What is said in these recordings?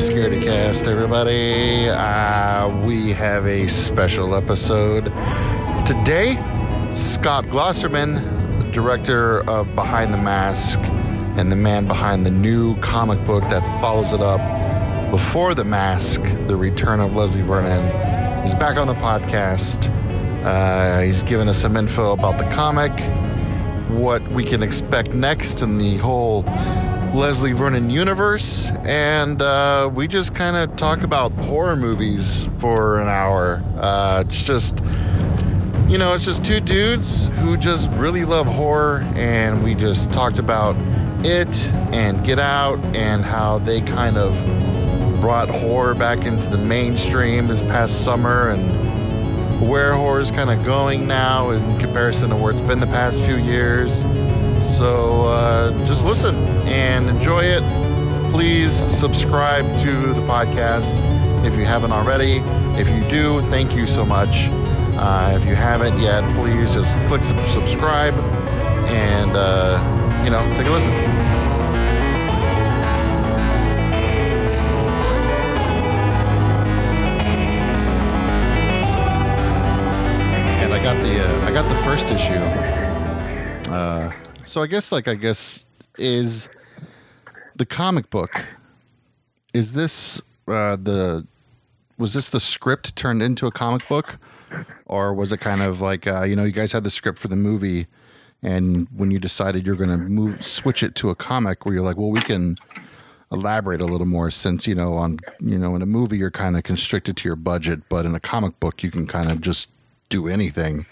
Scaredy Cast, everybody. Uh, we have a special episode today. Scott Glosserman, director of Behind the Mask and the man behind the new comic book that follows it up, Before the Mask, The Return of Leslie Vernon, is back on the podcast. Uh, he's given us some info about the comic, what we can expect next in the whole Leslie Vernon universe, and uh, we just kind of talk about horror movies for an hour. Uh, it's just, you know, it's just two dudes who just really love horror, and we just talked about it and Get Out and how they kind of brought horror back into the mainstream this past summer and where horror is kind of going now in comparison to where it's been the past few years. So uh, just listen and enjoy it. Please subscribe to the podcast if you haven't already. If you do, thank you so much. Uh, if you haven't yet, please just click subscribe and, uh, you know, take a listen. And I got the uh, I got the first issue. So I guess like I guess is the comic book. Is this uh, the was this the script turned into a comic book, or was it kind of like uh, you know you guys had the script for the movie, and when you decided you're going to move switch it to a comic, where you're like, well, we can elaborate a little more since you know on you know in a movie you're kind of constricted to your budget, but in a comic book you can kind of just do anything.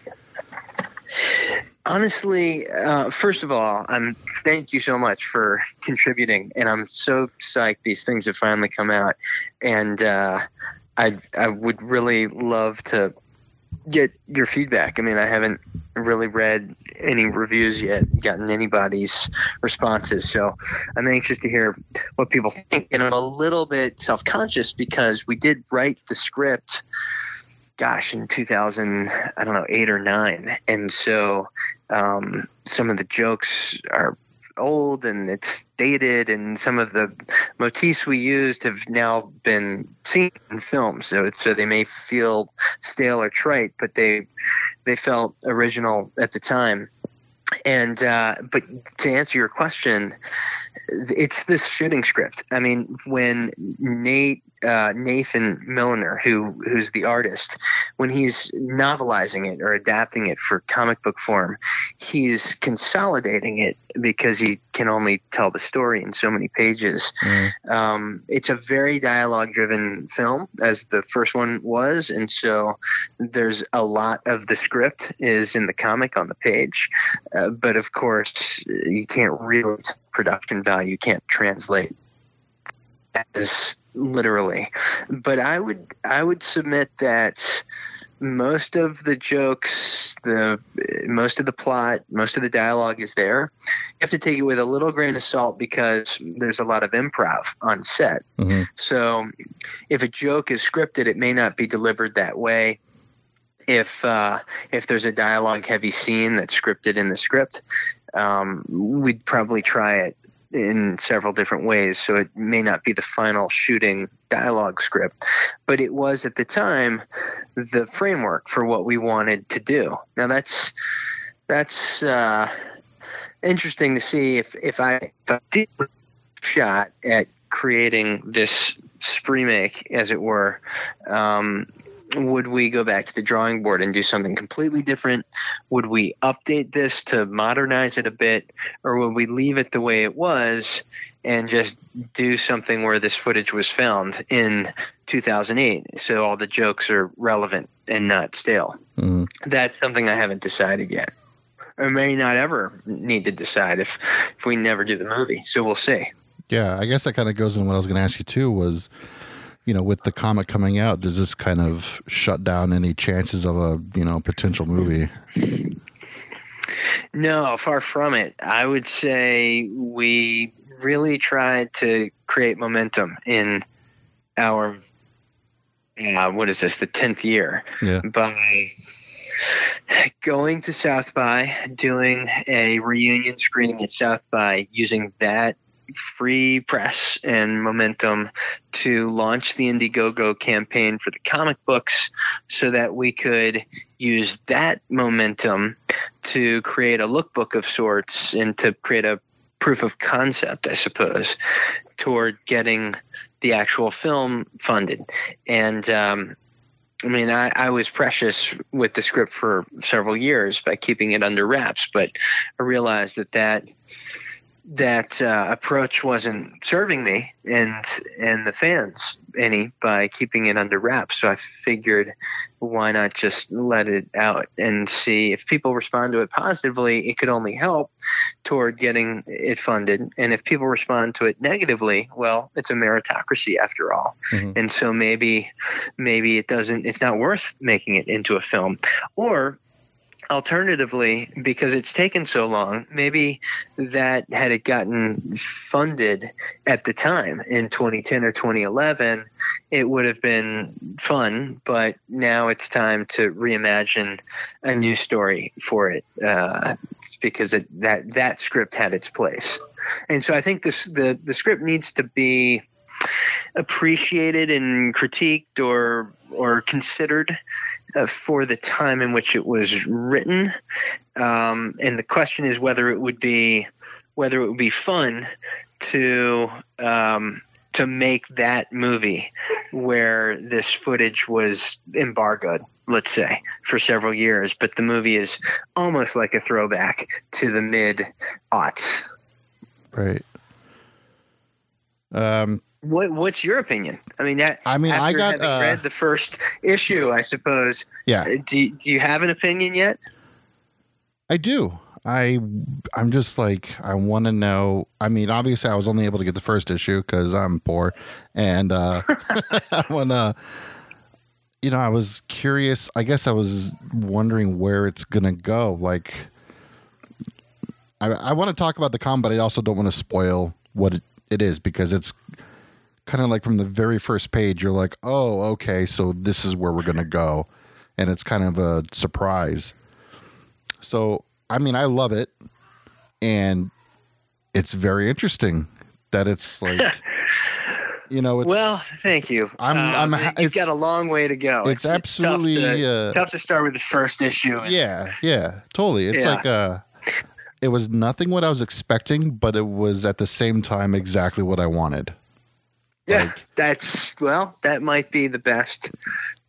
Honestly, uh, first of all, I'm thank you so much for contributing, and I'm so psyched these things have finally come out, and uh, I I would really love to get your feedback. I mean, I haven't really read any reviews yet, gotten anybody's responses, so I'm anxious to hear what people think, and I'm a little bit self conscious because we did write the script gosh, in 2000, I don't know, eight or nine. And so um, some of the jokes are old and it's dated, and some of the motifs we used have now been seen in films. So, so they may feel stale or trite, but they they felt original at the time. And uh, but to answer your question, it's this shooting script. I mean, when Nate uh, Nathan Milliner, who who's the artist, when he's novelizing it or adapting it for comic book form, he's consolidating it because he can only tell the story in so many pages. Mm. Um, it's a very dialogue-driven film, as the first one was, and so there's a lot of the script is in the comic on the page, uh, but of course you can't really production value, you can't translate as literally. But I would I would submit that most of the jokes, the most of the plot, most of the dialogue is there. You have to take it with a little grain of salt because there's a lot of improv on set. Mm-hmm. So if a joke is scripted, it may not be delivered that way. If uh, if there's a dialogue heavy scene that's scripted in the script, um, we'd probably try it in several different ways. So it may not be the final shooting dialogue script, but it was at the time the framework for what we wanted to do. Now that's that's uh, interesting to see if if I, if I did shot at creating this spree make, as it were. Um, would we go back to the drawing board and do something completely different? Would we update this to modernize it a bit, or would we leave it the way it was and just do something where this footage was filmed in 2008 so all the jokes are relevant and not stale? Mm-hmm. That's something I haven't decided yet. Or may not ever need to decide if if we never do the movie. So we'll see. Yeah, I guess that kind of goes in what I was going to ask you too was you know, with the comic coming out, does this kind of shut down any chances of a, you know, potential movie? No, far from it. I would say we really tried to create momentum in our uh, what is this the 10th year yeah. by going to south by doing a reunion screening at south by using that free press and momentum to launch the Indiegogo campaign for the comic books so that we could use that momentum to create a lookbook of sorts and to create a proof of concept, I suppose, toward getting the actual film funded. And um, I mean, I, I was precious with the script for several years by keeping it under wraps, but I realized that that that uh, approach wasn't serving me and and the fans any by keeping it under wraps. So I figured, why not just let it out and see if people respond to it positively? It could only help toward getting it funded, and if people respond to it negatively, well, it's a meritocracy after all. Mm-hmm. And so maybe maybe it doesn't. It's not worth making it into a film, or alternatively, because it's taken so long, maybe that had it gotten funded at the time in 2010 or 2011, it would have been fun. But now it's time to reimagine a new story for it uh, because it, that that script had its place, and so I think this the the script needs to be appreciated and critiqued or or considered uh, for the time in which it was written. Um, and the question is whether it would be whether it would be fun to um, to make that movie where this footage was embargoed let's say for several years. But the movie is almost like a throwback to the mid aughts right. Um what What's your opinion? I mean, that. I mean, I got uh, read the first issue. I suppose. Yeah. Uh, do Do you have an opinion yet? I do. I I'm just like I want to know. I mean, obviously, I was only able to get the first issue because I'm poor, and uh, I want to. You know, I was curious. I guess I was wondering where it's gonna go. Like, I I want to talk about the com, but I also don't want to spoil what it, it is because it's kind of like from the very first page, you're like, oh, okay, so this is where we're going to go. And it's kind of a surprise. So, I mean, I love it. And it's very interesting that it's like. you know, it's well. Thank you. I'm. Um, I'm. You've got a long way to go. It's, it's absolutely tough to, uh, tough to, start with the first issue. And, yeah, yeah, totally. It's yeah. like uh It was nothing what I was expecting, but it was at the same time exactly what I wanted. Yeah, like, that's well, that might be the best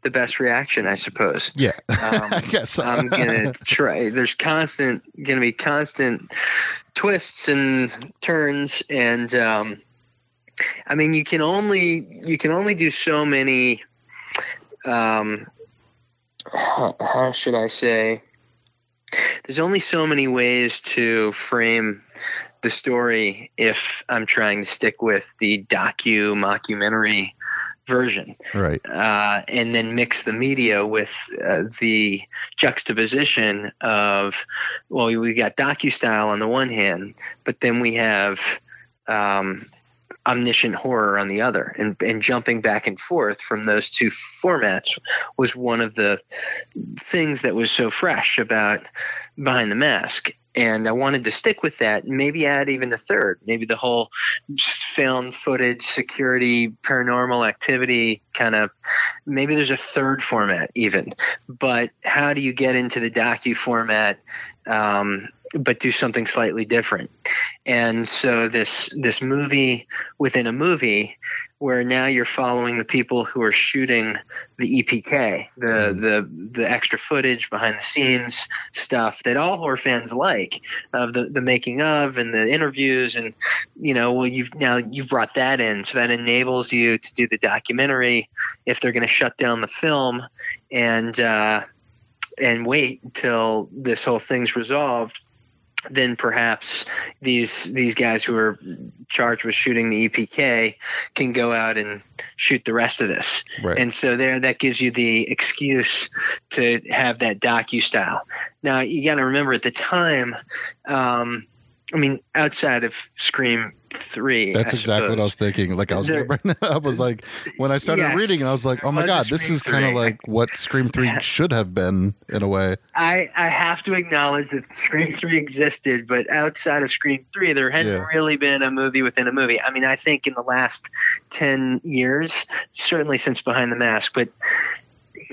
the best reaction, I suppose. Yeah, um, I guess so. I'm gonna try. There's constant, gonna be constant twists and turns, and um, I mean, you can only you can only do so many. Um, how, how should I say? There's only so many ways to frame the story if I'm trying to stick with the docu mockumentary version. Right. Uh, and then mix the media with uh, the juxtaposition of, well, we got docu style on the one hand, but then we have um, omniscient horror on the other and, and jumping back and forth from those two formats was one of the things that was so fresh about behind the mask and I wanted to stick with that. Maybe add even a third, maybe the whole found footage, security, paranormal activity kind of. Maybe there's a third format even, but how do you get into the docu format? Um, but do something slightly different. And so this this movie within a movie where now you're following the people who are shooting the EPK, the mm. the the extra footage behind the scenes stuff that all horror fans like of the the making of and the interviews and you know well you've now you've brought that in so that enables you to do the documentary if they're going to shut down the film and uh, and wait until this whole thing's resolved then perhaps these these guys who are charged with shooting the EPK can go out and shoot the rest of this. Right. And so there that gives you the excuse to have that docu style. Now you got to remember at the time, um, I mean, outside of Scream three. That's I exactly what I was thinking. Like I was There- to bring that up. Was like when I started Yes, reading, and I was like, "Oh my god, this is kind of like what Scream Three should have been in a way." I, I have to acknowledge that Scream 3 existed, but outside of Scream 3, there hadn't Yeah. really been a movie within a movie. I mean, I think in the last 10 years, certainly since Behind the Mask, but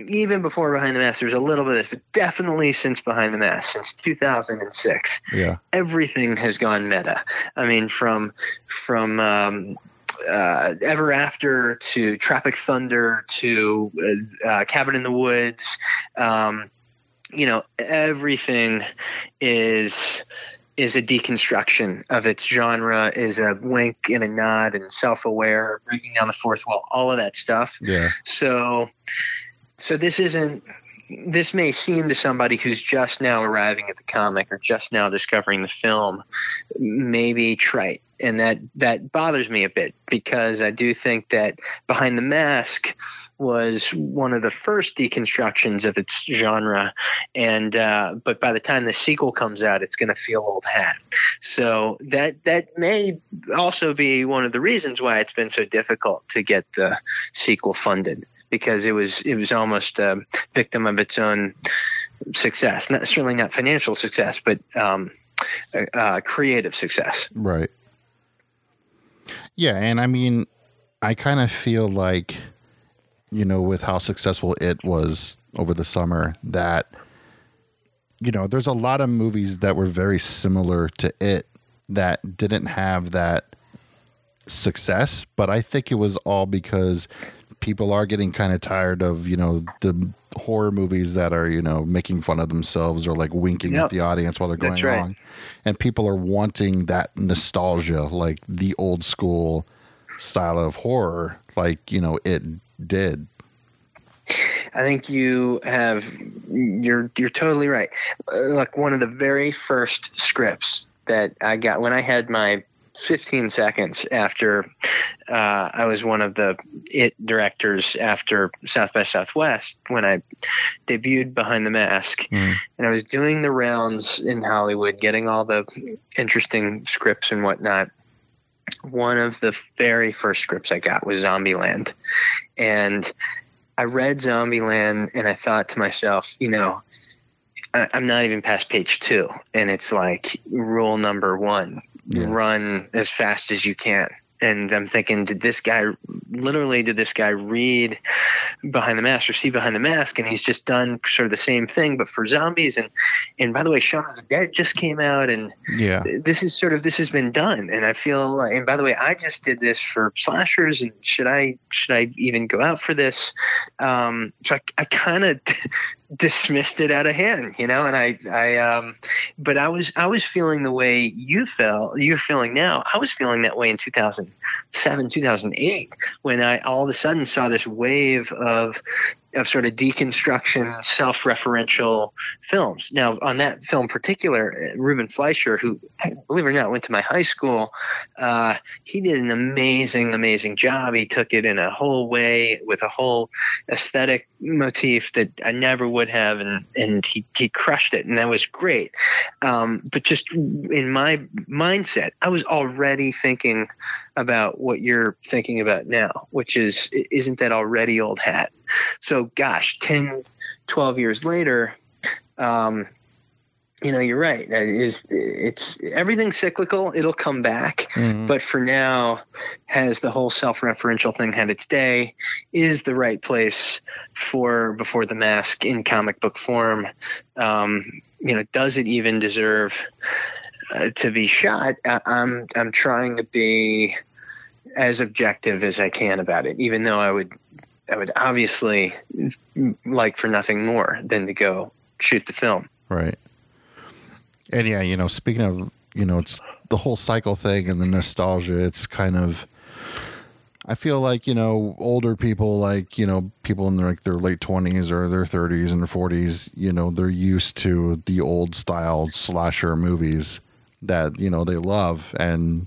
even before Behind the Mask, there's a little bit of this, but definitely since Behind the Mask, since 2006, Yeah, everything has gone meta. I mean, from from um, uh, Ever After to Tropic Thunder to uh, uh, Cabin in the Woods. Um, you know, everything is is a deconstruction of its genre, is a wink and a nod and self-aware, breaking down the fourth wall, all of that stuff. yeah, So, so this isn't. This may seem to somebody who's just now arriving at the comic or just now discovering the film, maybe trite, and that that bothers me a bit because I do think that Behind the Mask was one of the first deconstructions of its genre, and uh, but by the time the sequel comes out, it's going to feel old hat. So that that may also be one of the reasons why it's been so difficult to get the sequel funded because it was it was almost a victim of its own success. Not certainly not financial success, but um, uh, uh, creative success. right. Yeah, and I mean, I kind of feel like, you know, with how successful it was over the summer, that you know, there's a lot of movies that were very similar to it that didn't have that success, but I think it was all because people are getting kind of tired of, you know, the horror movies that are, you know, making fun of themselves or like winking Yep. at the audience while they're going right. along. And people are wanting that nostalgia, like the old school style of horror, like, you know, it did. I think you have you're you're totally right. Uh, like one of the very first scripts that I got when I had my 15 seconds after uh, I was one of the it directors after South by Southwest when I debuted Behind the Mask, Mm. and I was doing the rounds in Hollywood, getting all the interesting scripts and whatnot. One of the very first scripts I got was Zombieland, and I read Zombieland and I thought to myself, you know, I'm not even past page two, and it's like rule number one: Yeah. run as fast as you can. And I'm thinking, did this guy literally did this guy read Behind the Mask or see Behind the Mask, and he's just done sort of the same thing, but for zombies? And and by the way, Shaun of the Dead just came out, and Yeah. this is sort of this has been done and i feel like and by the way i just did this for slashers and should i should i even go out for this um so i, I kind of dismissed it out of hand you know and i i um but i was i was feeling the way you felt you're feeling now. I was feeling that way in 2007 2008 when i all of a sudden saw this wave of of sort of deconstruction, self-referential films. Now, on that film particular, uh, Ruben Fleischer, who, believe it or not, went to my high school, uh, he did an amazing, amazing job. He took it in a whole way with a whole aesthetic motif that I never would have, and and he he crushed it, and that was great. Um, but just in my mindset, I was already thinking about what you're thinking about now, which is isn't that already old hat? So, gosh, 10, 12 years later, um, you know, you're right. It is it's everything's cyclical. It'll come back, Mhm. but for now, has the whole self-referential thing had its day? Is the right place for Before the Mask in comic book form? Um, you know, does it even deserve uh, to be shot? I, I'm I'm trying to be as objective as I can about it, even though I would I would obviously like for nothing more than to go shoot the film. Right. And yeah, you know, speaking of, you know, it's the whole cycle thing and the nostalgia, it's kind of I feel like, you know, older people like, you know, people in their like their late 20s or their 30s and their 40s, you know, they're used to the old style slasher movies that, you know, they love and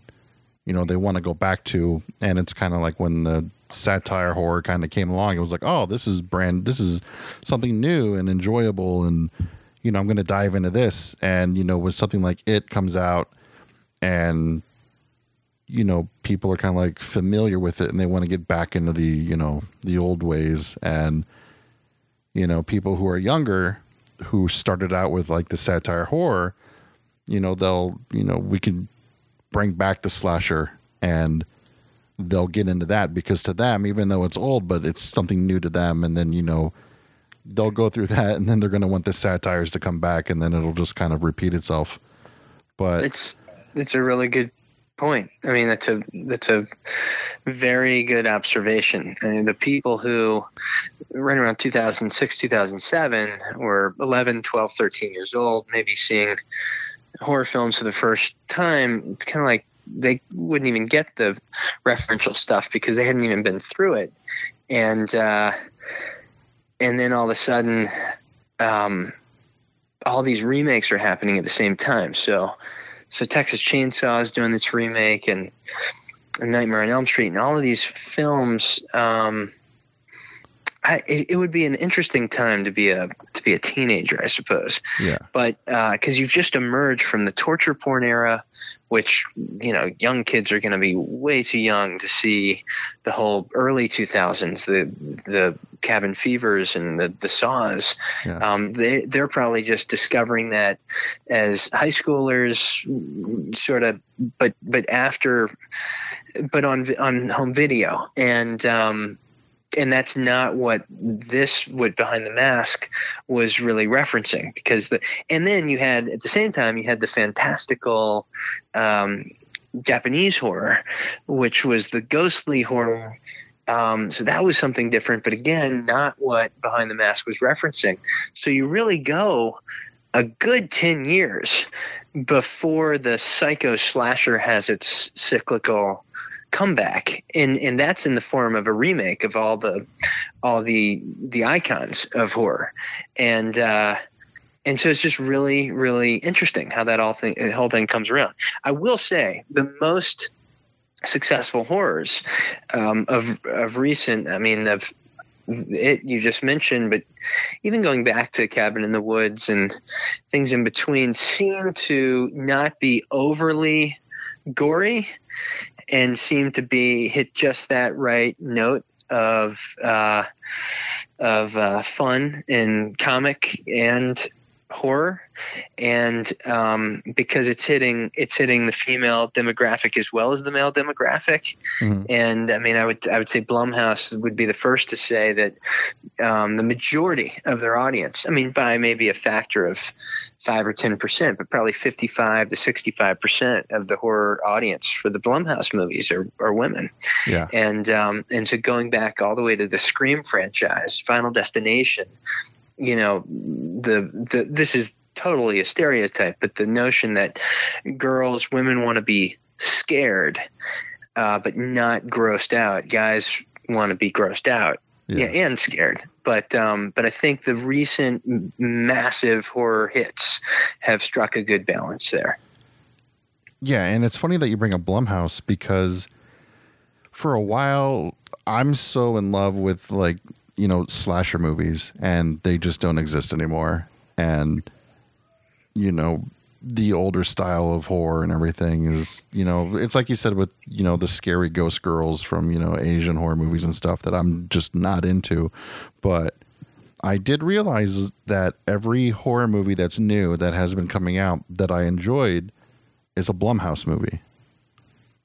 you know, they want to go back to and it's kind of like when the satire horror kind of came along, it was like, "Oh, this is brand this is something new and enjoyable and you know, I'm going to dive into this. And, you know, when something like it comes out and, you know people are kind of like familiar with it and they want to get back into the you know the old ways and you know people who are younger who started out with like the satire horror you know they'll you know we can bring back the slasher and they'll get into that because to them even though it's old but it's something new to them and then you know they'll go through that and then they're going to want the satires to come back and then it'll just kind of repeat itself but it's it's a really good point. I mean, that's a that's a very good observation. I mean, the people who right around 2006, 2007 were 11, 12, 13 years old, maybe seeing horror films for the first time. It's kind of like they wouldn't even get the referential stuff because they hadn't even been through it, and uh, and then all of a sudden, um, all these remakes are happening at the same time. So so Texas Chainsaw is doing this remake, and Nightmare on Elm Street, and all of these films. Um, I, it, would be an interesting time to be a to be a teenager, I suppose. Yeah. But because uh, you've just emerged from the torture porn era, which you know young kids are going to be way too young to see the whole early 2000s, the the cabin fevers and the the saws. Yeah. Um, they they're probably just discovering that as high schoolers, sort of. But but after, but on on home video and. Um, and that's not what this what behind the mask was really referencing because the and then you had at the same time you had the fantastical um, Japanese horror, which was the ghostly horror. Um, so that was something different, but again, not what Behind the Mask was referencing. So you really go a good 10 years before the psycho slasher has its cyclical comeback and and that's in the form of a remake of all the all the the icons of horror. And uh and so it's just really really interesting how that all thing whole thing comes around. I will say the most successful horrors um, of of recent i mean of it you just mentioned, but even going back to Cabin in the Woods and things in between seem to not be overly gory and seem to be hit just that right note of uh, of uh, fun and comic and horror and um, because it's hitting it's hitting the female demographic as well as the male demographic mm-hmm. and i mean i would i would say blumhouse would be the first to say that um, the majority of their audience i mean by maybe a factor of five or ten percent, but probably fifty-five to sixty-five percent of the horror audience for the Blumhouse movies are, are women. Yeah, and um, and so going back all the way to the Scream franchise, Final Destination, you know, the the this is totally a stereotype, but the notion that girls, women want to be scared, uh, but not grossed out. Guys want to be grossed out, yeah, yeah and scared. But um, but I think the recent massive horror hits have struck a good balance there. Yeah, and it's funny that you bring up Blumhouse because for a while I'm so in love with like you know slasher movies, and they just don't exist anymore. And you know the older style of horror and everything is you know it's like you said with you know the scary ghost girls from you know asian horror movies and stuff that i'm just not into but i did realize that every horror movie that's new that has been coming out that i enjoyed is a blumhouse movie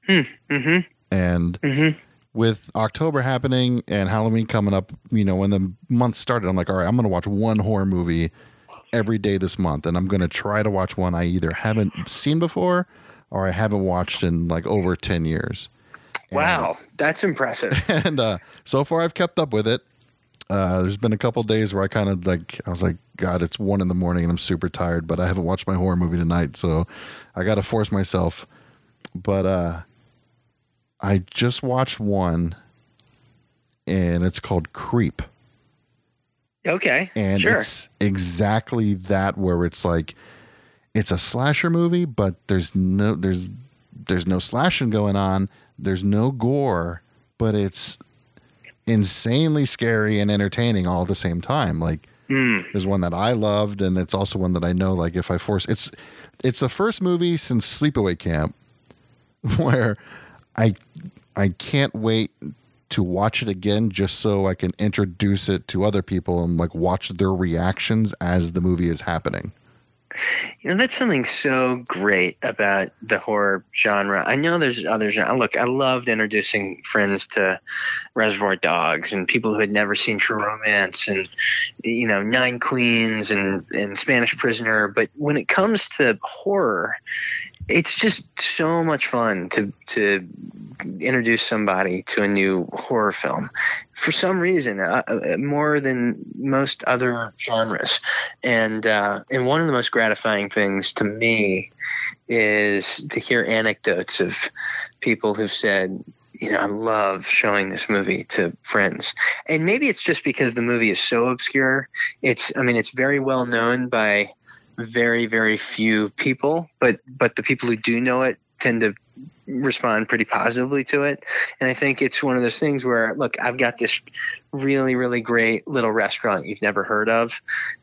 hmm. mm-hmm. and mm-hmm. With october happening and halloween coming up you know when the month started i'm like all right i'm gonna watch one horror movie every day this month, and I'm going to try to watch one I either haven't seen before or I haven't watched in like over 10 years. Wow, and, that's impressive. And uh, so far, I've kept up with it. Uh, there's been a couple days where I kind of like, I was like, God, it's one in the morning and I'm super tired, but I haven't watched my horror movie tonight, so I got to force myself. But uh, I just watched one, and it's called Creep. Okay. And sure. it's exactly that where it's like it's a slasher movie, but there's no there's there's no slashing going on. There's no gore, but it's insanely scary and entertaining all at the same time. Like mm. there's one that I loved and it's also one that I know like if I force it's it's the first movie since Sleepaway Camp where I I can't wait to watch it again just so I can introduce it to other people and like watch their reactions as the movie is happening. You know, that's something so great about the horror genre. I know there's other others. Look, I loved introducing friends to Reservoir Dogs and people who had never seen True Romance and, you know, Nine Queens and, and Spanish Prisoner. But when it comes to horror, it's just so much fun to to introduce somebody to a new horror film for some reason uh, uh, more than most other genres and uh, and one of the most gratifying things to me is to hear anecdotes of people who've said you know, I love showing this movie to friends. And maybe it's just because the movie is so obscure. It's, I mean, it's very well known by very very few people but but the people who do know it tend to respond pretty positively to it. And i think it's one of those things where look i've got this really really great little restaurant you've never heard of.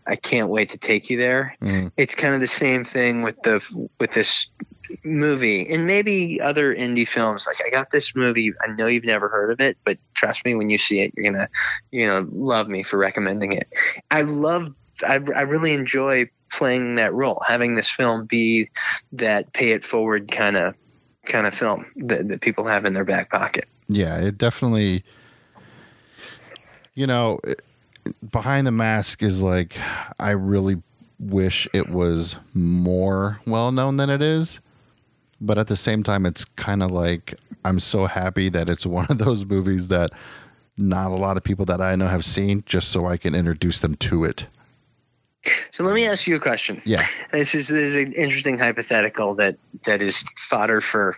I can't wait to take you there. Mm. it's kind of the same thing with the with this movie and maybe other indie films. Like i got this movie. I know you've never heard of it but trust me when you see it you're gonna you know love me for recommending it. I love I, I really enjoy playing that role, having this film be that pay it forward kind of kind of film that, that people have in their back pocket. Yeah, it definitely. You know, behind the mask is like I really wish it was more well known than it is, but at the same time, it's kind of like I'm so happy that it's one of those movies that not a lot of people that I know have seen, just so I can introduce them to it. So let me ask you a question. Yeah. This is, this is an interesting hypothetical that, that is fodder for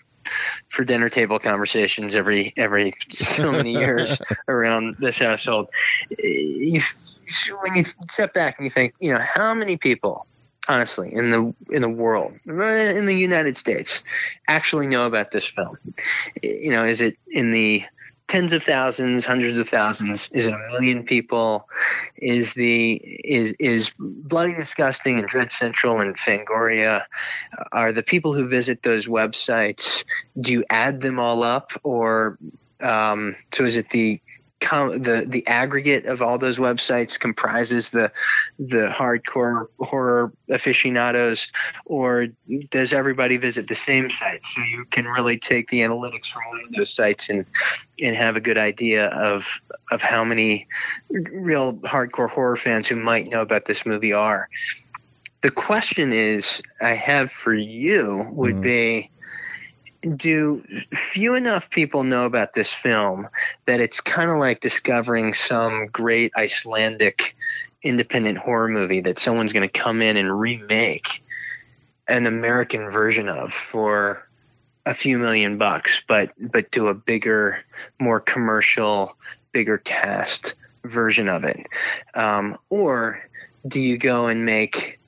for dinner table conversations every every so many years around this household. You, when you step back and you think, you know, how many people, honestly, in the in the world, in the United States, actually know about this film? You know, is it in the tens of thousands, hundreds of thousands? Is it a million people? Is the is is Bloody Disgusting and Dread Central and Fangoria? Are the people who visit those websites? Do you add them all up, or um, so is it the com- the the aggregate of all those websites comprises the the hardcore horror aficionados, or does everybody visit the same site? So you can really take the analytics from one of those sites and and have a good idea of of how many real hardcore horror fans who might know about this movie are. The question is, I have for you would mm. be do few enough people know about this film that it's kind of like discovering some great Icelandic independent horror movie that someone's going to come in and remake an American version of for a few million bucks, but but do a bigger, more commercial, bigger cast version of it, um, or do you go and make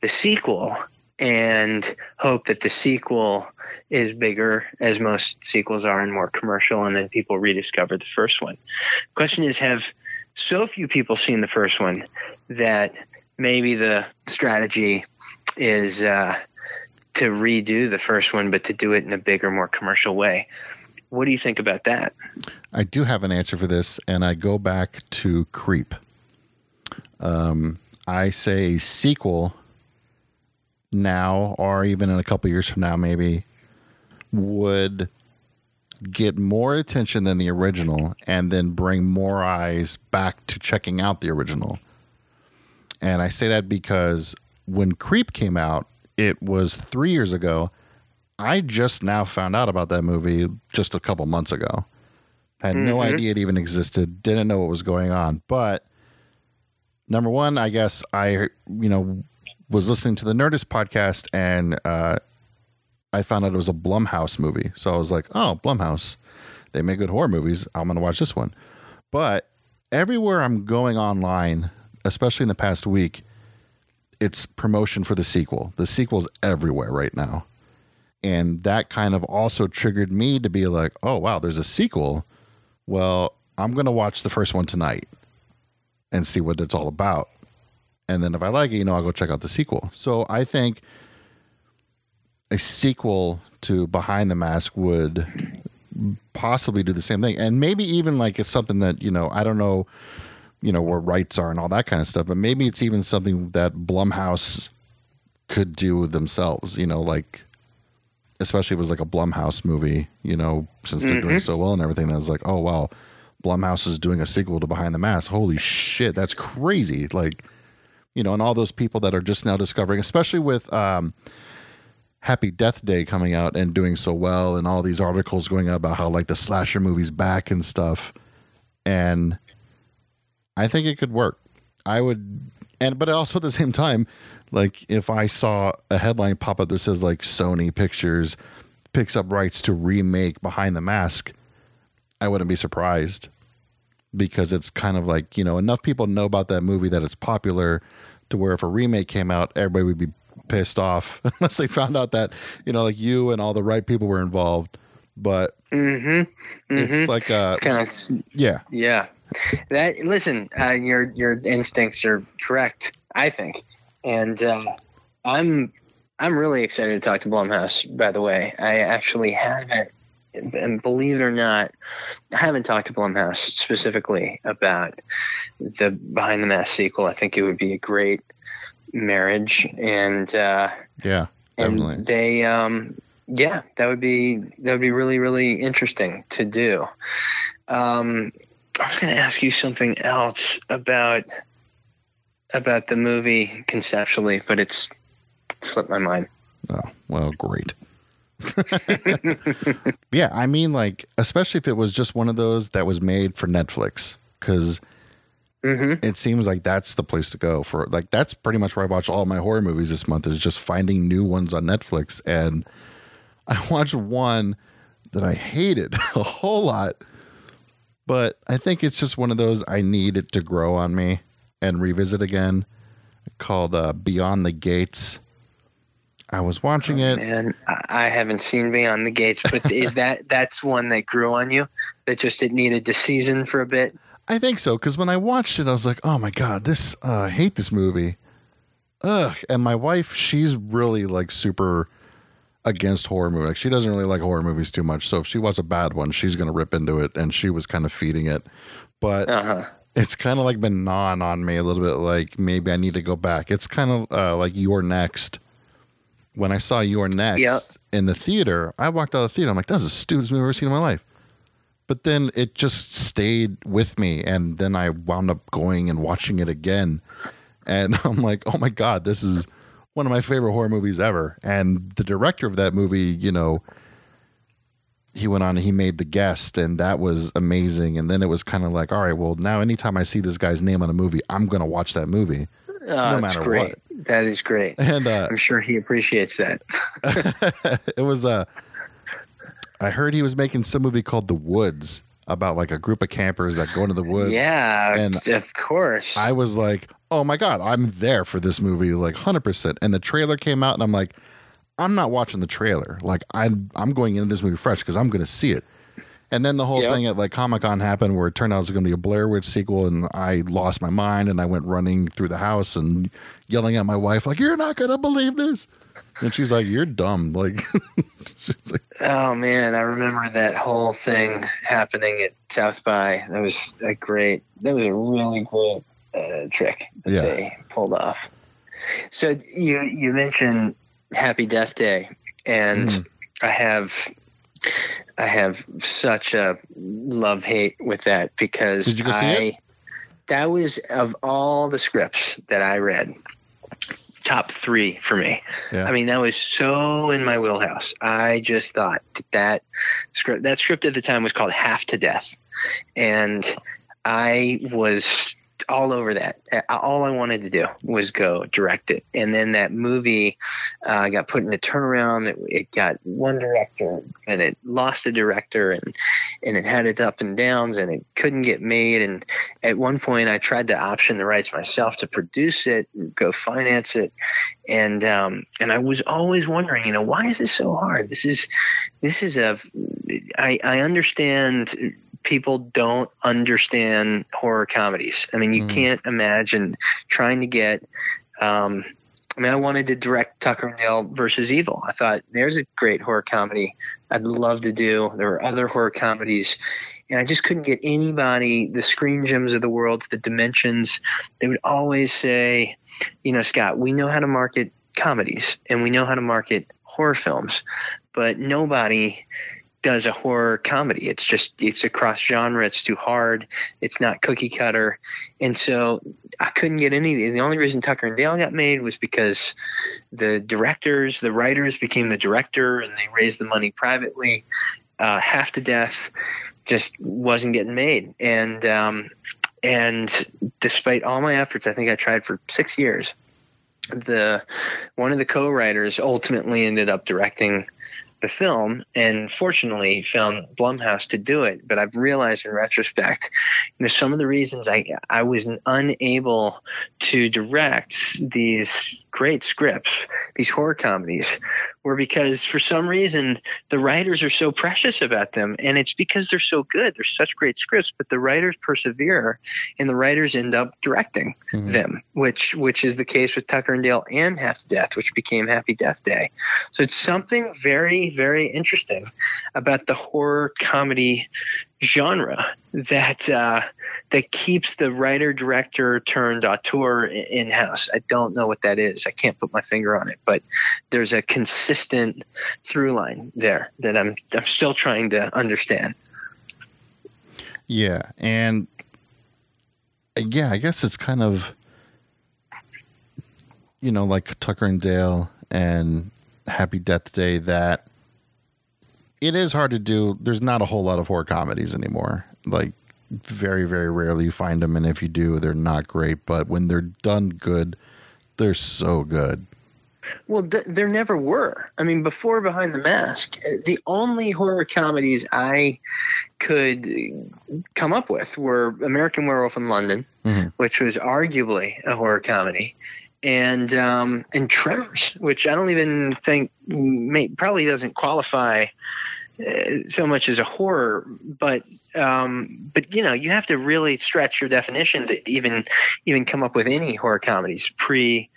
the sequel and hope that the sequel is bigger, as most sequels are, and more commercial, and then people rediscover the first one. Question is, have so few people seen the first one that maybe the strategy is uh, to redo the first one, but to do it in a bigger, more commercial way. What do you think about that? I do have an answer for this, and I go back to Creep. Um, I say sequel now, or even in a couple years from now, maybe would get more attention than the original and then bring more eyes back to checking out the original. And I say that because when Creep came out, it was three years ago. I just now found out about that movie just a couple months ago. Had mm-hmm. no idea it even existed, didn't know what was going on. But number one, I guess I, you know, was listening to the Nerdist podcast and uh, I found out it was a Blumhouse movie. So I was like, oh, Blumhouse. They make good horror movies. I'm going to watch this one. But everywhere I'm going online, especially in the past week, it's promotion for the sequel. The sequel's everywhere right now. And that kind of also triggered me to be like, oh, wow, there's a sequel. Well, I'm going to watch the first one tonight and see what it's all about. And then if I like it, you know, I'll go check out the sequel. So I think a sequel to Behind the Mask would possibly do the same thing, and maybe even like it's something that you know I don't know, you know where rights are and all that kind of stuff, but maybe it's even something that Blumhouse could do themselves. You know, like especially if it was like a Blumhouse movie. You know, since they're doing mm-hmm. so well and everything, I was like, oh wow, Blumhouse is doing a sequel to Behind the Mask. Holy shit, that's crazy! Like, you know, and all those people that are just now discovering, especially with. um Happy Death Day coming out and doing so well, and all these articles going out about how like the slasher movie's back and stuff. And I think it could work. I would, and but also at the same time, like if I saw a headline pop up that says like Sony Pictures picks up rights to remake Behind the Mask, I wouldn't be surprised because it's kind of like you know enough people know about that movie that it's popular to where if a remake came out, everybody would be pissed off unless they found out that you know like you and all the right people were involved but Mm-hmm. it's like uh kind of yeah Yeah, that. Listen, uh, your your instincts are correct. I think, and uh, I'm I'm really excited to talk to Blumhouse. By the way, I actually haven't, and believe it or not, I haven't talked to Blumhouse specifically about the Behind the Mask sequel. I think it would be a great marriage, and uh, yeah and definitely. they um yeah that would be that would be really really interesting to do. Um i was going to ask you something else about about the movie conceptually but it's slipped my mind. Oh well great yeah i mean like especially if it was just one of those that was made for netflix because hmm it seems like that's the place to go for like that's pretty much where I watch all my horror movies this month is just finding new ones on Netflix. And I watched one that I hated a whole lot but I think it's just one of those I need it to grow on me and revisit again called uh, Beyond the Gates I was watching it and I haven't seen Beyond the Gates, but is that that's one that grew on you? That just it needed to season for a bit. I think so because when I watched it, I was like, "Oh my god, this uh, I hate this movie." Ugh. And my wife, she's really like super against horror movies. Like she doesn't really like horror movies too much. So if she was a bad one, she's gonna rip into it, and she was kind of feeding it. But Uh huh. it's kind of like been gnawing on me a little bit. Like maybe I need to go back. It's kind of uh, like You're Next. When I saw You're Next Yep. in the theater, I walked out of the theater. I'm like, that's the stupidest movie I've ever seen in my life. But then it just stayed with me, and then I wound up going and watching it again, and I'm like, oh my god, this is one of my favorite horror movies ever. And the director of that movie, you know, he went on and he made the guest and that was amazing and then it was kind of like all right well now anytime i see this guy's name on a movie i'm going to watch that movie Oh, that's matter great. That is great. and uh I'm sure he appreciates that. it was uh i heard he was making some movie called the woods about like a group of campers that go into the woods yeah, and of course. i was like oh my god i'm there for this movie like 100% and the trailer came out and i'm like i'm not watching the trailer like i'm, I'm going into this movie fresh because i'm going to see it and then the whole Yep. thing at like Comic Con happened where it turned out it was going to be a Blair Witch sequel, and I lost my mind and I went running through the house and yelling at my wife like, "You're not going to believe this," and she's like, "You're dumb." Like, she's like, Oh man, I remember that whole thing happening at South by. That was a great. That was a really great uh, trick that Yeah. they pulled off. So you you mentioned Happy Death Day, and Mhm. I have I have such a love hate with that because Did you go see I it? that was of all the scripts that I read, top three for me. Yeah. I mean, that was so in my wheelhouse. I just thought that, that script that script at the time was called Half to Death, and I was all over that. Uh, All I wanted to do was go direct it, and then that movie uh, got put in a turnaround. It, it got one director, and it lost a director, and and it had its up and downs, and it couldn't get made. And at one point, I tried to option the rights myself to produce it, go finance it, and um, and I was always wondering, you know, why is this so hard? This is this is a I I understand people don't understand horror comedies. I mean, you Mhm. can't imagine trying to get um, I mean, I wanted to direct Tucker and Dale versus Evil. I thought there's a great horror comedy I'd love to do. There were other horror comedies, and I just couldn't get anybody, the Screen Gems of the world, the Dimensions. They would always say, you know, Scott, we know how to market comedies and we know how to market horror films, but nobody does a horror comedy. It's just it's a cross genre. It's too hard. It's not cookie cutter, and so I couldn't get any. The only reason Tucker and Dale got made was because the directors, the writers became the director, and they raised the money privately. Uh, Half to Death just wasn't getting made, and um, and despite all my efforts, I think I tried for six years. The one of the co-writers ultimately ended up directing the film and fortunately found Blumhouse to do it. But I've realized in retrospect, you know, some of the reasons I I was unable to direct these great scripts, these horror comedies, were because for some reason the writers are so precious about them. And it's because they're so good. They're such great scripts, but the writers persevere and the writers end up directing mm-hmm. them, which which is the case with Tucker and Dale and Half to Death, which became Happy Death Day. So it's something very, very interesting about the horror comedy genre that uh, that keeps the writer director turned auteur in house. I don't know what that is. I can't put my finger on it, but there's a consistent through line there that I'm I'm still trying to understand. Yeah, and yeah, I guess it's kind of you know like Tucker and Dale and Happy Death Day that it is hard to do. There's not a whole lot of horror comedies anymore. Like very, very rarely you find them, and if you do, they're not great. But when they're done good, they're so good. Well, th- there never were. I mean, before Behind the Mask, the only horror comedies I could come up with were American Werewolf in London, mm-hmm. which was arguably a horror comedy, and um, and Tremors, which I don't even think may, probably doesn't qualify uh, so much as a horror, but um, but you know you have to really stretch your definition to even even come up with any horror comedies pre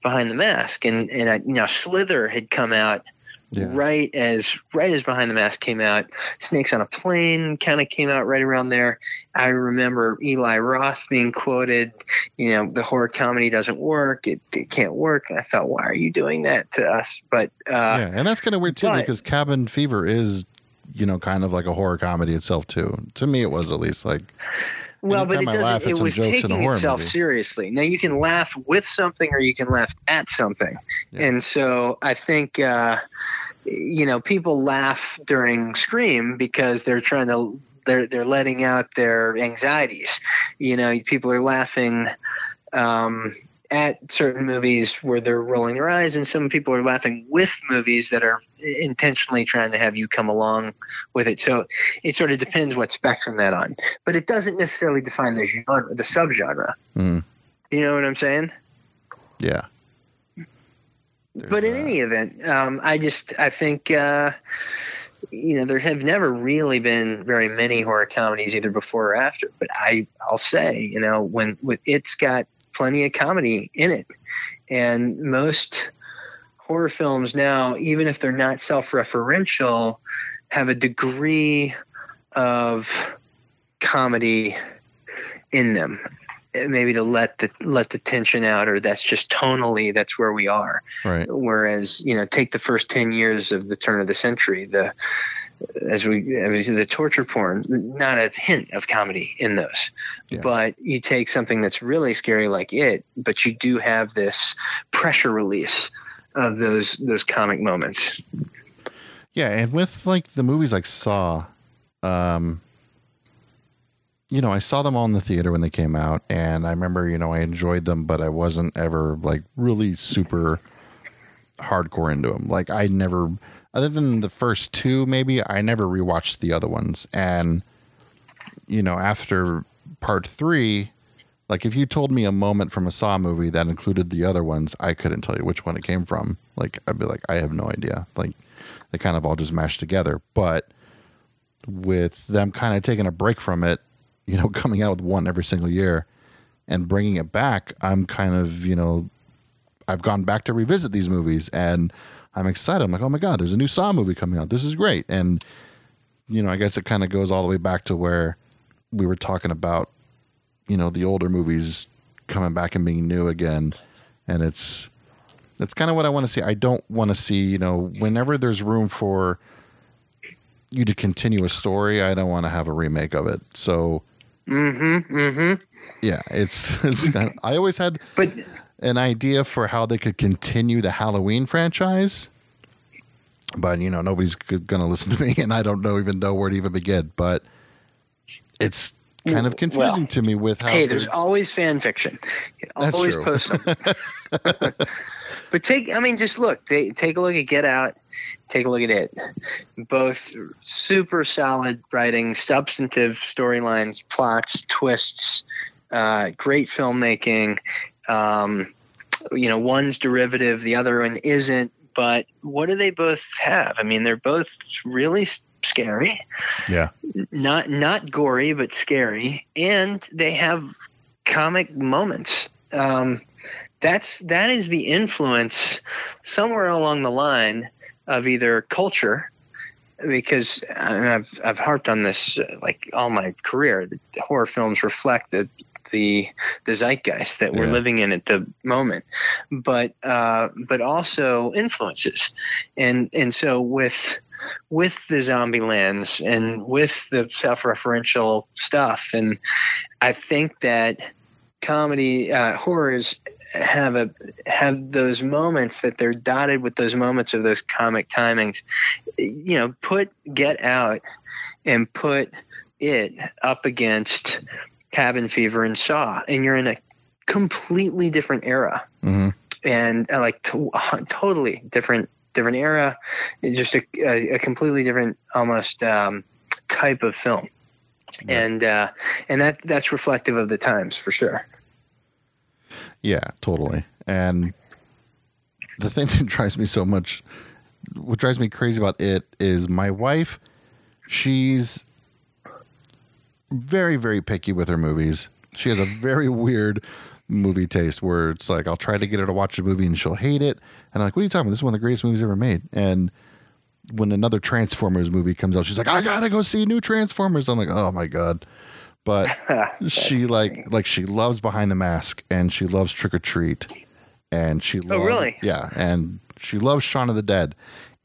Behind the Mask, and and I, you know Slither had come out yeah. right as right as Behind the Mask came out. Snakes on a Plane kind of came out right around there. I remember Eli Roth being quoted, you know, the horror comedy doesn't work. It, it can't work. And I thought, why are you doing that to us? But uh, yeah, and that's kind of weird too but, because Cabin Fever is, you know, kind of like a horror comedy itself too. To me, it was at least like. Well, but it, doesn't, it was taking itself movie. seriously. Now you can laugh with something or you can laugh at something, yeah. and so I think uh, you know people laugh during Scream because they're trying to they're they're letting out their anxieties. You know, people are laughing. Um, at certain movies where they're rolling their eyes, and some people are laughing with movies that are intentionally trying to have you come along with it. So it sort of depends what spectrum that on, but it doesn't necessarily define the genre, the subgenre. Mm. You know what I'm saying? Yeah. There's but in uh, any event, um, I just I think. Uh, you know there have never really been very many horror comedies either before or after but i i'll say you know when with it's got plenty of comedy in it. And most horror films now, even if they're not self referential, have a degree of comedy in them. Maybe to let the let the tension out or that's just tonally that's where we are. Right. Whereas you know take the first 10 years of the turn of the century the as we, as the torture porn, not a hint of comedy in those. Yeah. But you take something that's really scary like it, but you do have this pressure release of those those comic moments. Yeah, and with like the movies like Saw, um, you know, I saw them all in the theater when they came out, and I remember, you know, I enjoyed them, but I wasn't ever like really super hardcore into them. Like I never other than the first two, maybe I never rewatched the other ones. And you know, after part three, like if you told me a moment from a Saw movie that included the other ones, I couldn't tell you which one it came from. Like I'd be like, I have no idea. Like they kind of all just mashed together. But with them kind of taking a break from it, you know, coming out with one every single year and bringing it back, I'm kind of, you know, I've gone back to revisit these movies and I'm excited. I'm like, oh my god, there's a new Saw movie coming out. This is great. And you know, I guess it kind of goes all the way back to where we were talking about, you know, the older movies coming back and being new again, and it's that's kind of what I want to see. I don't want to see, you know, whenever there's room for you to continue a story, I don't want to have a remake of it. So, Mm-hmm. Mm-hmm. yeah, it's, it's I always had But an idea for how they could continue the Halloween franchise. But you know, nobody's going to listen to me, and I don't know even know where to even begin. But it's kind of confusing Well, to me with how hey, there's always fan fiction. You always true. post them. but take, I mean, just look. They, take a look at Get Out. Take a look at it. Both super solid writing, substantive storylines, plots, twists, uh, great filmmaking. Um, you know, one's derivative, the other one isn't. But what do they both have? I mean, they're both really scary yeah, not not gory but scary and they have comic moments um, that's that is the influence somewhere along the line of either culture because and I've I've harped on this uh, like all my career the horror films reflect the the the zeitgeist that we're Yeah. living in at the moment. But uh, but also influences. And and so with with the zombie lens and with the self-referential stuff and i think that comedy uh, horrors have a have those moments that they're dotted with those moments of those comic timings. You know put get out and put it up against cabin fever and saw and you're in a completely different era hmm and uh, like to, totally different different era just a, a, a completely different almost um, type of film Yeah. and uh, and that that's reflective of the times for sure yeah, totally. And the thing that drives me so much, what drives me crazy about it is my wife. She's very, very picky with her movies. She has a very weird movie taste where it's like I'll try to get her to watch a movie and she'll hate it. And I'm like, what are you talking about? This is one of the greatest movies ever made. And when another Transformers movie comes out, she's like, I gotta go see new Transformers. I'm like, oh my God. But she like like she loves Behind the Mask and she loves Trick or Treat. And she oh, loves, really? Yeah. And she loves Shaun of the Dead.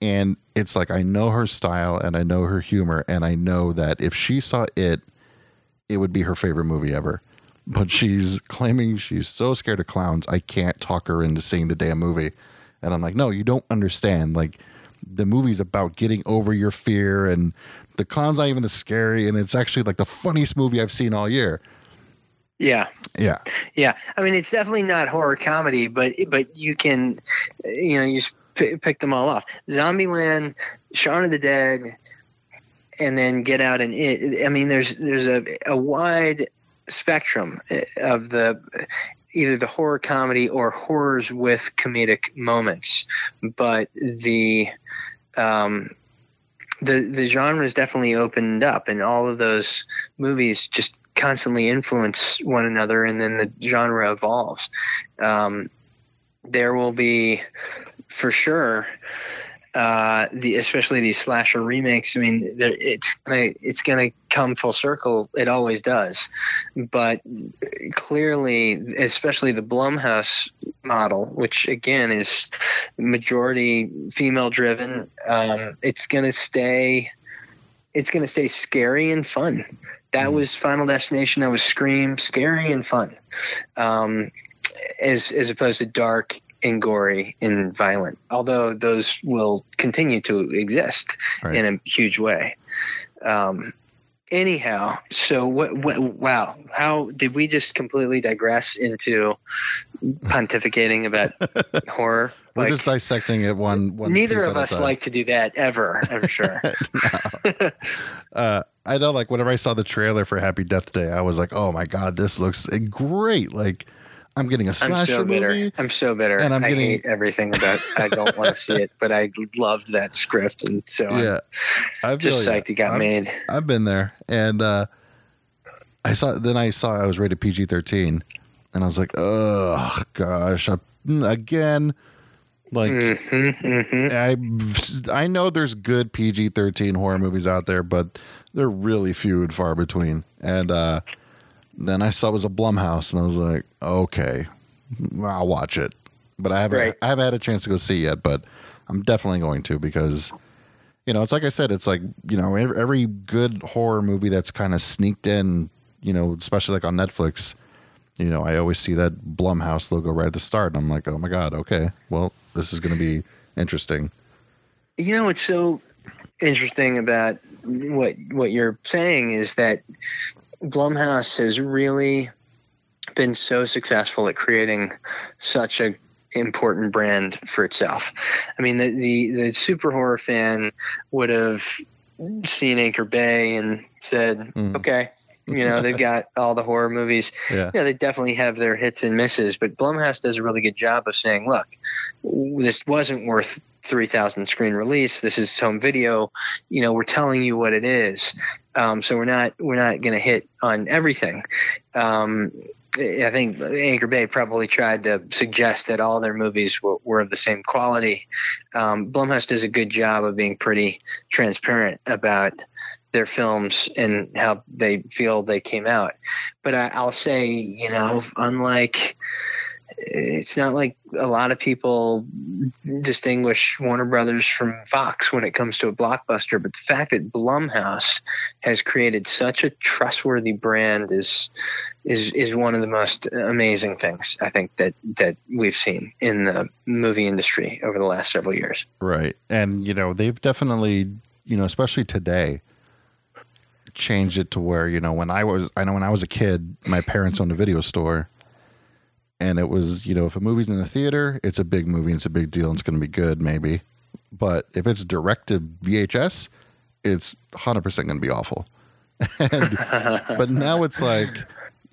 And it's like I know her style and I know her humor and I know that if she saw it, it would be her favorite movie ever. But she's claiming she's so scared of clowns, I can't talk her into seeing the damn movie. And I'm like, no, you don't understand. Like, the movie's about getting over your fear, and the clown's not even the scary, and it's actually like the funniest movie I've seen all year. yeah Yeah, yeah i mean it's definitely not horror comedy but but you can you know you just p- pick them all off zombieland shaun of the dead and then get out and it i mean there's there's a, a wide spectrum eh, of the either the horror comedy or horrors with comedic moments. But the um the the genre is definitely opened up and all of those movies just constantly influence one another and then the genre evolves. Um there will be for sure uh, the especially these slasher remakes. I mean, it's gonna it's gonna come full circle. It always does, but clearly, especially the Blumhouse model, which again is majority female driven, um, it's gonna stay. It's gonna stay scary and fun. That Mhm. was Final Destination. That was Scream, scary and fun, um, as as opposed to dark and gory and violent. Although those will continue to exist Right. in a huge way. Um, anyhow, so what, what? Wow, how did we just completely digress into pontificating about horror? we're Like, just dissecting it one one. neither of us like to do that ever. I'm sure. uh, I know, like, whenever I saw the trailer for Happy Death Day, I was like, "Oh my god, this looks great!" Like, I'm getting a I'm so bitter. movie. I'm so bitter. And I'm I getting- hate everything about. I don't want to see it, but I loved that script, and so Yeah, I I'm just psyched it got I'm- made. I've been there, and uh, I saw. Then I saw I was rated PG thirteen, and I was like, "Oh gosh, I mm, again. Like Mhm, mhm. I I know there's good PG thirteen horror movies out there, but they're really few and far between. And uh, then I saw it was a Blumhouse, and I was like, okay, I'll watch it. But I haven't Right. I haven't had a chance to go see it yet, but I'm definitely going to because you know it's like I said, it's like you know every, every good horror movie that's kind of sneaked in, you know, especially like on Netflix. You know, I always see that Blumhouse logo right at the start, and I'm like, oh my god, okay, well, this is going to be interesting. You know it's so interesting about what what you're saying is that Blumhouse has really been so successful at creating such a important brand for itself. I mean, the the, the super horror fan would have seen Anchor Bay and said, Mm. "Okay, you know, they've got all the horror movies. Yeah. Yeah, they definitely have their hits and misses, but Blumhouse does a really good job of saying, look, this wasn't worth 3,000 screen release. This is home video. You know, we're telling you what it is. Um, so we're not we're not going to hit on everything. Um, I think Anchor Bay probably tried to suggest that all their movies were, were of the same quality. Um, Blumhouse does a good job of being pretty transparent about their films and how they feel they came out. But I, I'll say, you know, unlike it's not like a lot of people distinguish Warner Brothers from Fox when it comes to a blockbuster, but the fact that Blumhouse has created such a trustworthy brand is is is one of the most amazing things I think that that we've seen in the movie industry over the last several years. Right. And, you know, they've definitely, you know, especially today, changed it to where, you know, when I was, I know when I was a kid, my parents owned a video store. And it was, you know, if a movie's in the theater, it's a big movie, it's a big deal, and it's going to be good, maybe. But if it's direct to VHS, it's 100% going to be awful. and, but now it's like,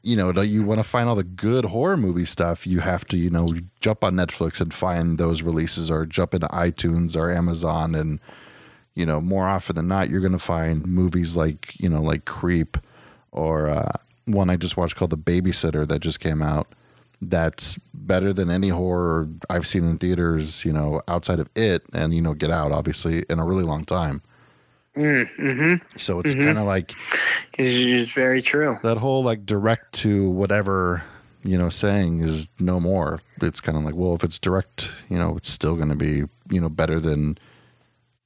you know, you want to find all the good horror movie stuff? You have to, you know, jump on Netflix and find those releases, or jump into iTunes or Amazon, and you know, more often than not, you're going to find movies like, you know, like Creep, or uh, one I just watched called The Babysitter that just came out. That's better than any horror I've seen in theaters, you know, outside of it and you know, Get Out, obviously, in a really long time. mm-hmm. So it's Mhm. kind of like It's, it's very true. that whole like direct to whatever you know saying is no more it's kind of like well if it's direct you know it's still going to be you know better than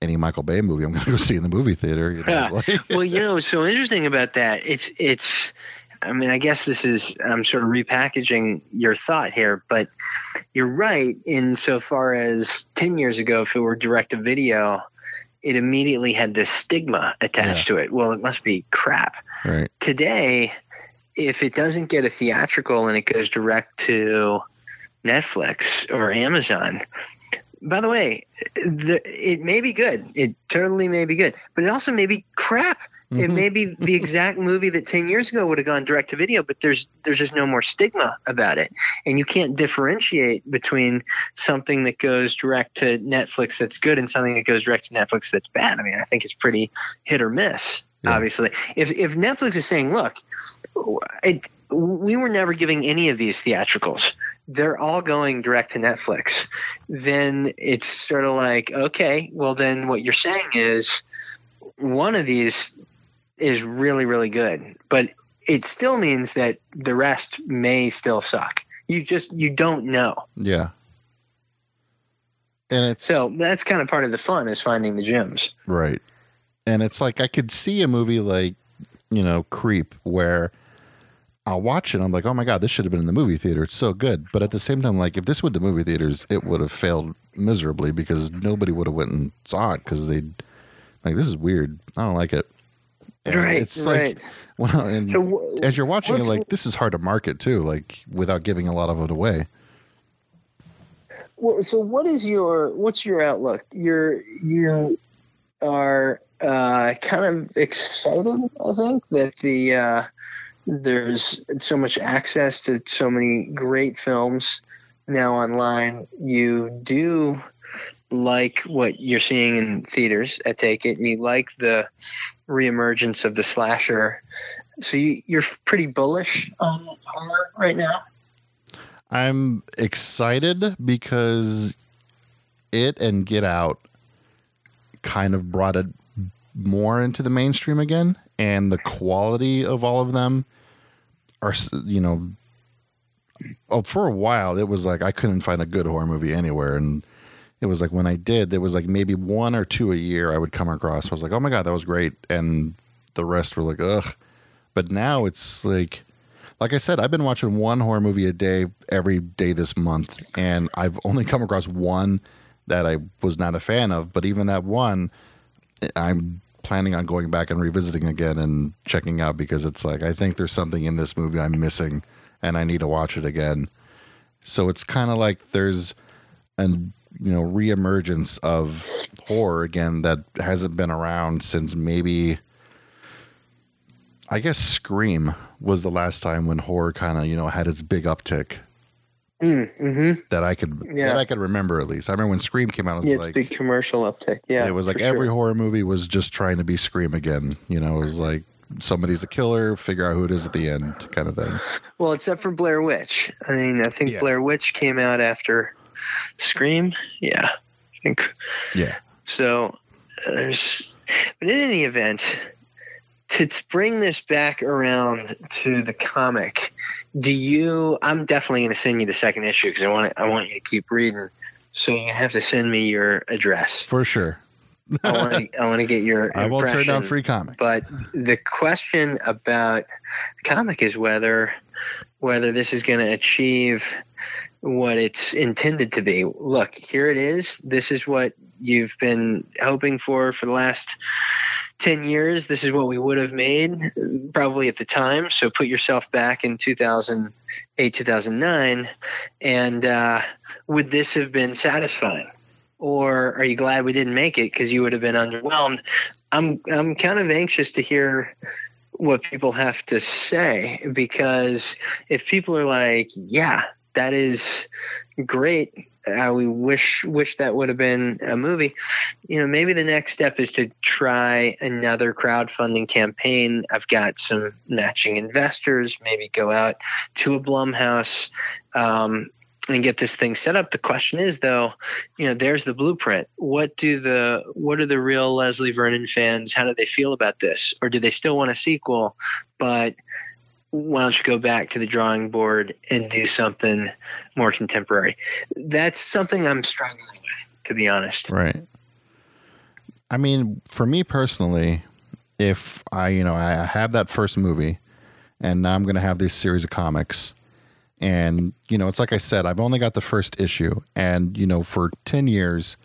any michael bay movie i'm going to go see in the movie theater you know, Yeah. well, you know, so interesting about that, it's it's. I mean, I guess this is I'm sort of repackaging your thought here, but you're right insofar as ten years ago, if it were direct to video, it immediately had this stigma attached to it. Well, it must be crap. right Today, if it doesn't get a theatrical and it goes direct to Netflix or Amazon, by the way, the, it may be good. It totally may be good, but it also may be crap. It Mhm. may be the exact movie that ten years ago would have gone direct to video, but there's there's just no more stigma about it, and you can't differentiate between something that goes direct to Netflix that's good and something that goes direct to Netflix that's bad. I mean, I think it's pretty hit or miss. Yeah. Obviously, if if Netflix is saying, "Look, it, we were never giving any of these theatricals," they're all going direct to Netflix, then it's sort of like, okay, well, then what you're saying is one of these is really, really good, but it still means that the rest may still suck. You just you don't know. yeah and it's So that's kind of part of the fun is finding the gems. right and it's like i could see a movie like you know creep where I'll watch it. I'm like, oh my god, this should have been in the movie theater. It's so good. But at the same time, like, if this went to movie theaters, it would have failed miserably because nobody would have went and saw it because they like this is weird. I don't like it. And right, It's right. like well, and so wh- as you're watching it, like this is hard to market too, like without giving a lot of it away. Well, so what is your what's your outlook? You're you are uh, kind of excited, I think, that the uh, there's so much access to so many great films now online. You do like what you're seeing in theaters, I take it, and you like the reemergence of the slasher. So you, you're pretty bullish on horror right now. I'm excited because it and Get Out kind of brought it more into the mainstream again, and the quality of all of them are, you know, oh, for a while it was like I couldn't find a good horror movie anywhere, and it was like when I did, there was like maybe one or two a year I would come across. I was like, oh my god, that was great, and the rest were like, ugh. But now it's like, like I said, I've been watching one horror movie a day every day this month, and I've only come across one that I was not a fan of. But even that one, I'm planning on going back and revisiting again and checking out because it's like I think there's something in this movie I'm missing, and I need to watch it again. So it's kind of like there's an you know reemergence of horror again that hasn't been around since maybe I guess Scream was the last time when horror kind of you know had its big uptick Mm-hmm. that I could Yeah. that I could remember at least. I remember when Scream came out, it was Yeah, it's like big commercial uptick. Yeah, it was like every sure. horror movie was just trying to be Scream again. You know, it was like somebody's the killer, figure out who it is at the end, kind of thing. Well, except for Blair Witch. I mean, I think Yeah. Blair Witch came out after Scream. Yeah, I think Yeah, so. There's, but in any event, to bring this back around to the comic, do you? I'm definitely going to send you the second issue because I want I want you to keep reading. So you have to send me your address. for sure. I want to I want to get your. I won't turn down free comics. But the question about comic is whether whether this is going to achieve what it's intended to be. Look, here it is. This is what you've been hoping for for the last 10 years. This is what we would have made probably at the time. So put yourself back in 2008, 2009 and uh, would this have been satisfying? Or are you glad we didn't make it because you would have been underwhelmed? I'm I'm kind of anxious to hear what people have to say because if people are like, yeah, that is great. Uh, we wish wish that would have been a movie. You know, maybe the next step is to try another crowdfunding campaign. I've got some matching investors. Maybe go out to a Blumhouse um, and get this thing set up. The question is, though, you know, there's the blueprint. What do the what are the real Leslie Vernon fans? How do they feel about this, or do they still want a sequel? But why don't you go back to the drawing board and do something more contemporary? That's something I'm struggling with, to be honest. Right. I mean, for me personally, if I, you know, I have that first movie and now I'm going to have this series of comics and, you know, it's like I said, I've only got the first issue and, you know, for 10 years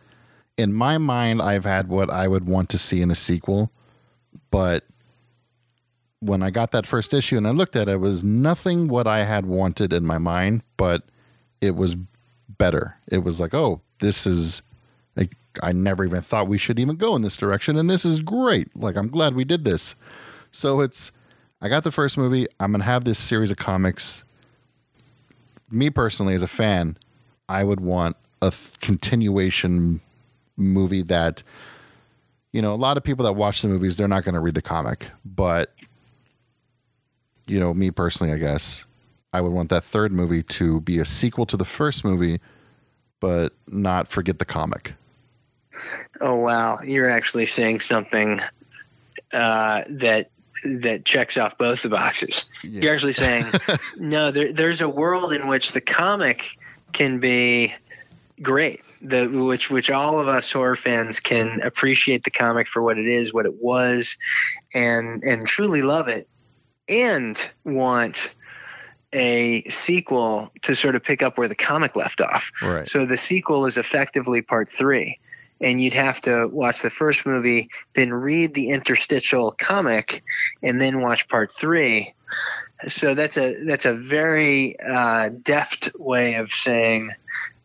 in my mind I've had what I would want to see in a sequel, but when I got that first issue and I looked at it, it was nothing what I had wanted in my mind, but it was better. It was like, oh, this is like I never even thought we should even go in this direction, and this is great. Like I'm glad we did this. So it's I got the first movie. I'm gonna have this series of comics. Me personally, as a fan, I would want a th- continuation movie that you know a lot of people that watch the movies they're not going to read the comic but you know me personally i guess i would want that third movie to be a sequel to the first movie but not forget the comic Oh wow, you're actually saying something uh, that that checks off both the boxes. Yeah. You're actually saying no. There, there's a world in which the comic can be great. The which which all of us horror fans can appreciate the comic for what it is, what it was, and and truly love it, and want a sequel to sort of pick up where the comic left off. right So the sequel is effectively part three. And you'd have to watch the first movie, then read the interstitial comic, and then watch part three. So that's a that's a very uh, deft way of saying,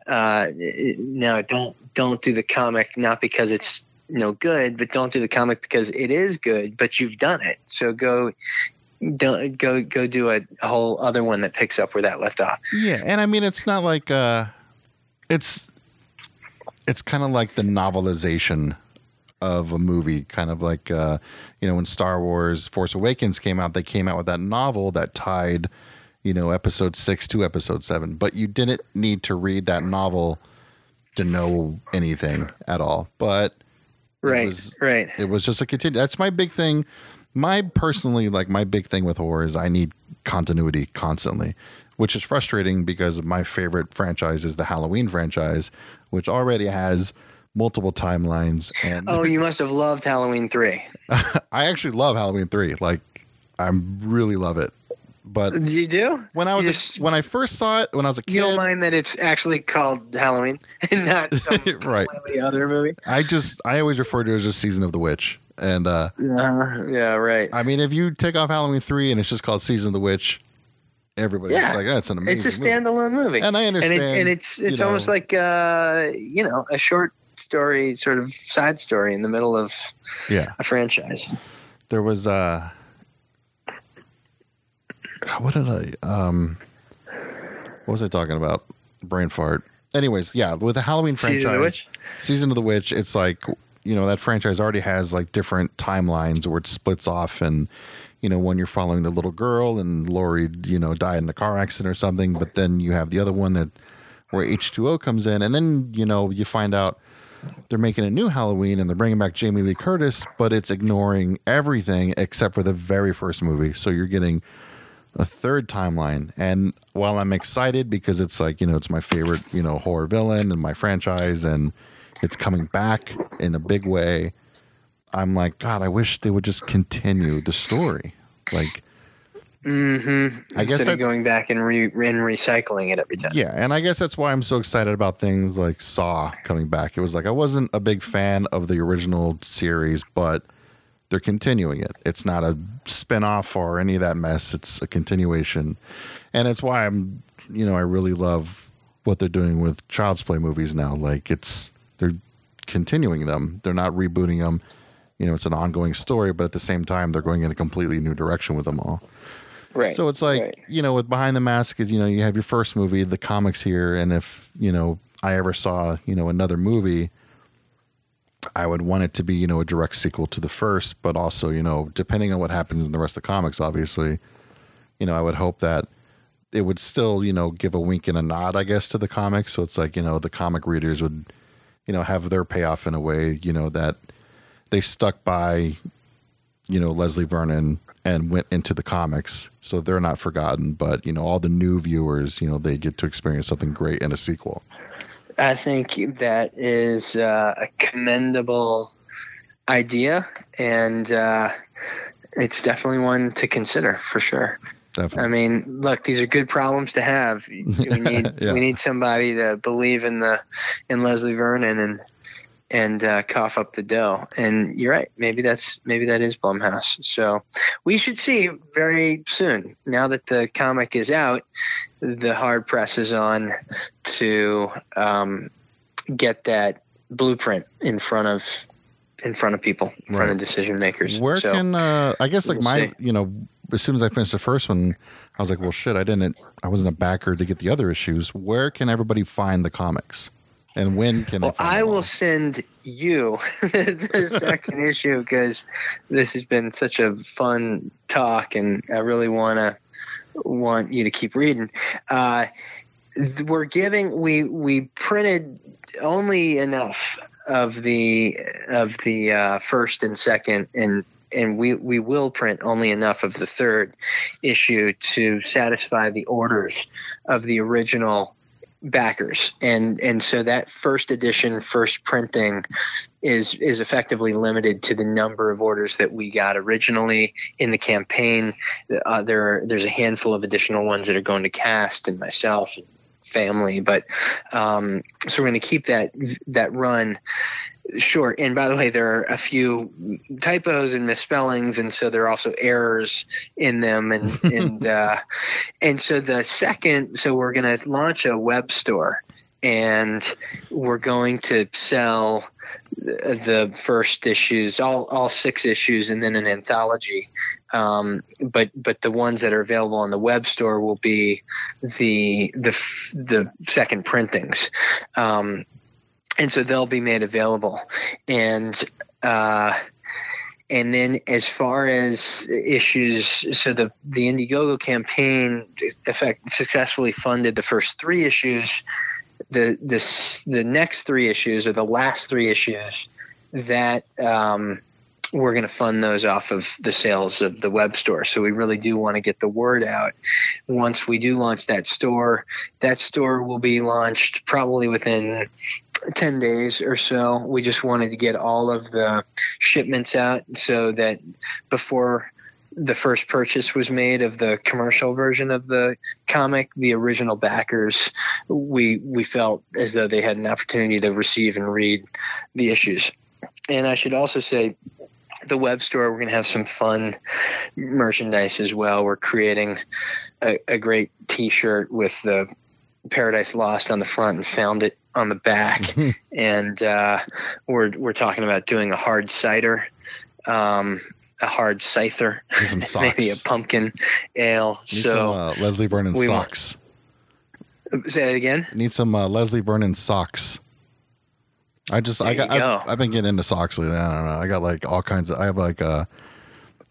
uh, no, don't don't do the comic not because it's no good, but don't do the comic because it is good, but you've done it. So go go go do a, a whole other one that picks up where that left off. yeah and i mean it's not like uh it's it's kind of like the novelization of a movie kind of like uh you know when star wars force awakens came out they came out with that novel that tied you know, episode six to episode seven, but you didn't need to read that novel to know anything at all. But right, was, right. It was just a continue. That's my big thing. My personally, like my big thing with horror is I need continuity constantly, which is frustrating because my favorite franchise is the Halloween franchise, which already has multiple timelines. And oh, you must have loved Halloween three. I actually love Halloween three. Like, I really love it. But you do when I was just, a, when I first saw it when I was a kid. You don't mind that it's actually called Halloween and not some right. other movie. I just I always refer to it as just Season of the Witch, and uh, uh, yeah, right. I mean, if you take off Halloween three and it's just called Season of the Witch, everybody's yeah. like, "That's an amazing." It's a standalone movie. movie. and I understand. And, it, and it's it's know, almost like uh, you know a short story, sort of side story in the middle of yeah a franchise. There was uh what did I um what was I talking about? Brain fart. Anyways, yeah, with the Halloween franchise, Season of the Season of the Witch it's like you know that franchise already has like different timelines where it splits off and you know when you're following the little girl and Laurie you know died in a car accident or something but then you have the other one that where H2O comes in and then you know you find out they're making a new Halloween and they're bringing back Jamie Lee Curtis but it's ignoring everything except for the very first movie so you're getting a third timeline. And while I'm excited because it's like, you know, it's my favorite, you know, horror villain and my franchise and it's coming back in a big way, I'm like, God, I wish they would just continue the story. Like, Mm-hmm. I guess that, going back and re and recycling it every time. Yeah, and I guess that's why I'm so excited about things like Saw coming back. It was like I wasn't a big fan of the original series, but they're continuing it. It's not a spin-off or any of that mess. It's a continuation. And it's why I'm you know, I really love what they're doing with Child's Play movies now. Like it's they're continuing them. They're not rebooting them. You know, it's an ongoing story, but at the same time they're going in a completely new direction with them all. Right. So it's like, right. you know, with Behind the Mask is, you know, you have your first movie, the comics here, and if, you know, I ever saw, you know, another movie, I would want it to be, you know, a direct sequel to the first, but also, you know, depending on what happens in the rest of the comics, obviously, you know, I would hope that it would still, you know, give a wink and a nod, I guess, to the comics. So it's like, you know, the comic readers would, you know, have their payoff in a way, you know, that they stuck by, you know, Leslie Vernon and went into the comics. So they're not forgotten, but, you know, all the new viewers, you know, they get to experience something great in a sequel. I think that is uh, a commendable idea, and uh, it's definitely one to consider for sure. Definitely. I mean, look, these are good problems to have. We need yeah. we need somebody to believe in the in Leslie Vernon and and uh, cough up the dough. And you're right. Maybe that's maybe that is Blumhouse. So we should see very soon. Now that the comic is out, the hard press is on to um, get that blueprint in front of in front of people, in right. front of decision makers. Where so, can uh, I guess like my see. you know as soon as I finished the first one, I was like, well, shit, I didn't, I wasn't a backer to get the other issues. Where can everybody find the comics? And when can well, I will send you the second issue because this has been such a fun talk, and I really want to want you to keep reading. Uh, we're giving we we printed only enough of the of the uh, first and second and and we we will print only enough of the third issue to satisfy the orders of the original backers. And and so that first edition first printing is is effectively limited to the number of orders that we got originally in the campaign. Uh, there there's a handful of additional ones that are going to cast and myself and family but um, so we're going to keep that that run short. And by the way, there are a few typos and misspellings, and so there are also errors in them. And and uh, and so the second, so we're going to launch a web store, and we're going to sell the first issues, all all six issues, and then an anthology. Um, but but the ones that are available on the web store will be the the the second printings. Um, and so they'll be made available and uh, And then as far as issues, so the the Indiegogo campaign effect successfully funded the first three issues. The this the next three issues or the last three issues that um, we're going to fund those off of the sales of the web store. So we really do want to get the word out. Once we do launch that store, that store will be launched probably within 10 days or so. We just wanted to get all of the shipments out so that before the first purchase was made of the commercial version of the comic, the original backers, we we felt as though they had an opportunity to receive and read the issues. And I should also say the web store we're going to have some fun merchandise as well we're creating a, a, great t-shirt with the paradise lost on the front and found it on the back and uh, we're we're talking about doing a hard cider um, a hard scyther maybe a pumpkin ale Need so some, uh, leslie vernon socks want, say that again Need some uh, leslie vernon socks I just there I got go. I've, I've, been getting into socks lately. I don't know. I got like all kinds of. I have like uh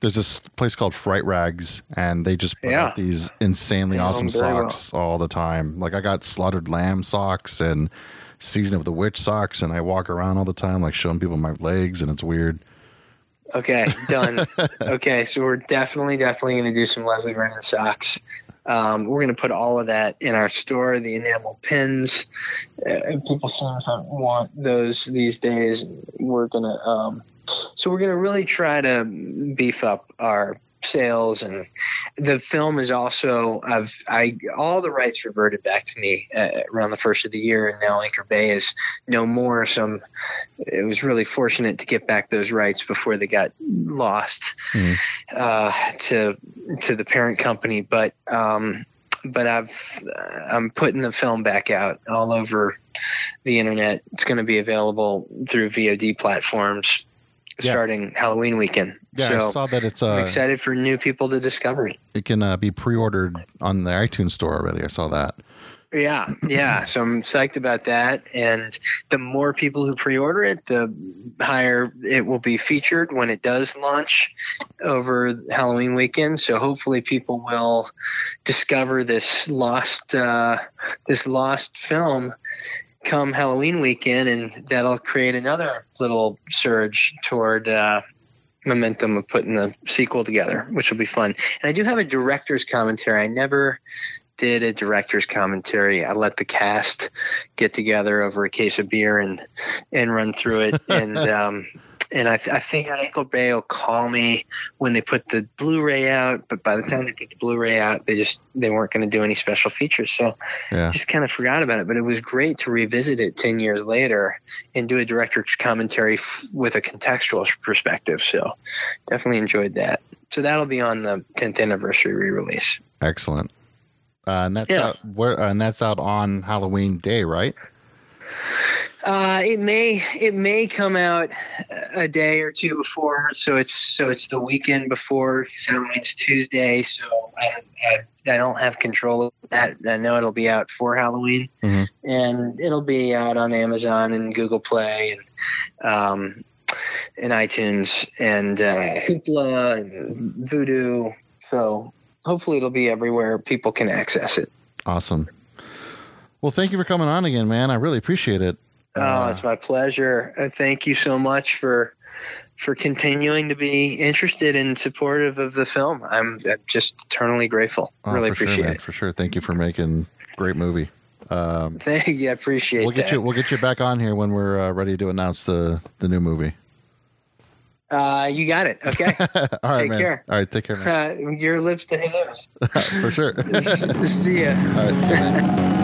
there's this place called Fright Rags, and they just put yeah. out these insanely yeah, awesome socks well. all the time. Like I got slaughtered lamb socks and season of the witch socks, and I walk around all the time like showing people my legs, and it's weird. Okay, done. okay, so we're definitely, definitely going to do some Leslie Vernon socks. Um, we're going to put all of that in our store. The enamel pins, uh, people seem to want those these days. We're going to, um, so we're going to really try to beef up our sales and the film is also I've I all the rights reverted back to me uh, around the first of the year and now Anchor Bay is no more so I'm, it was really fortunate to get back those rights before they got lost mm. uh, to to the parent company but um, but I've I'm putting the film back out all over the internet. It's going to be available through VOD platforms yeah. starting Halloween weekend. Yeah, so I saw that it's. Uh, I'm excited for new people to discover it. It can uh, be pre-ordered on the iTunes store already. I saw that. Yeah, yeah. so I'm psyched about that. And the more people who pre-order it, the higher it will be featured when it does launch over Halloween weekend. So hopefully, people will discover this lost, uh, this lost film come Halloween weekend, and that'll create another little surge toward uh, momentum of putting the sequel together, which will be fun. And I do have a director's commentary. I never did a director's commentary. I let the cast get together over a case of beer and and run through it. and um, and I, I think Anchor Bay will call me when they put the Blu-ray out. But by the time they take the Blu-ray out, they just they weren't going to do any special features, so yeah. just kind of forgot about it. But it was great to revisit it ten years later and do a director's commentary f- with a contextual perspective. So definitely enjoyed that. So that'll be on the 10th anniversary re-release. Excellent. Uh, and that's yeah. out where, uh, and that's out on Halloween Day, right? Uh, it may it may come out a day or two before, so it's so it's the weekend before Halloween's Tuesday. So I, I, I don't have control of that. I know it'll be out for Halloween, mm-hmm. and it'll be out on Amazon and Google Play and um, and iTunes and uh, Hoopla and Vudu. So hopefully it'll be everywhere people can access it. Awesome. Well, thank you for coming on again, man. I really appreciate it. Oh, uh, it's my pleasure. And thank you so much for for continuing to be interested and supportive of the film. I'm I'm just eternally grateful. Oh, really appreciate sure, it. For sure. Thank you for making great movie. Um, Thank you. I appreciate. It. We'll get that. you. We'll get you back on here when we're uh, ready to announce the the new movie. Uh, you got it. Okay. All right, take man. care. All right, take care, man. Uh, your lips to his. For sure. see ya. All right, see you, man.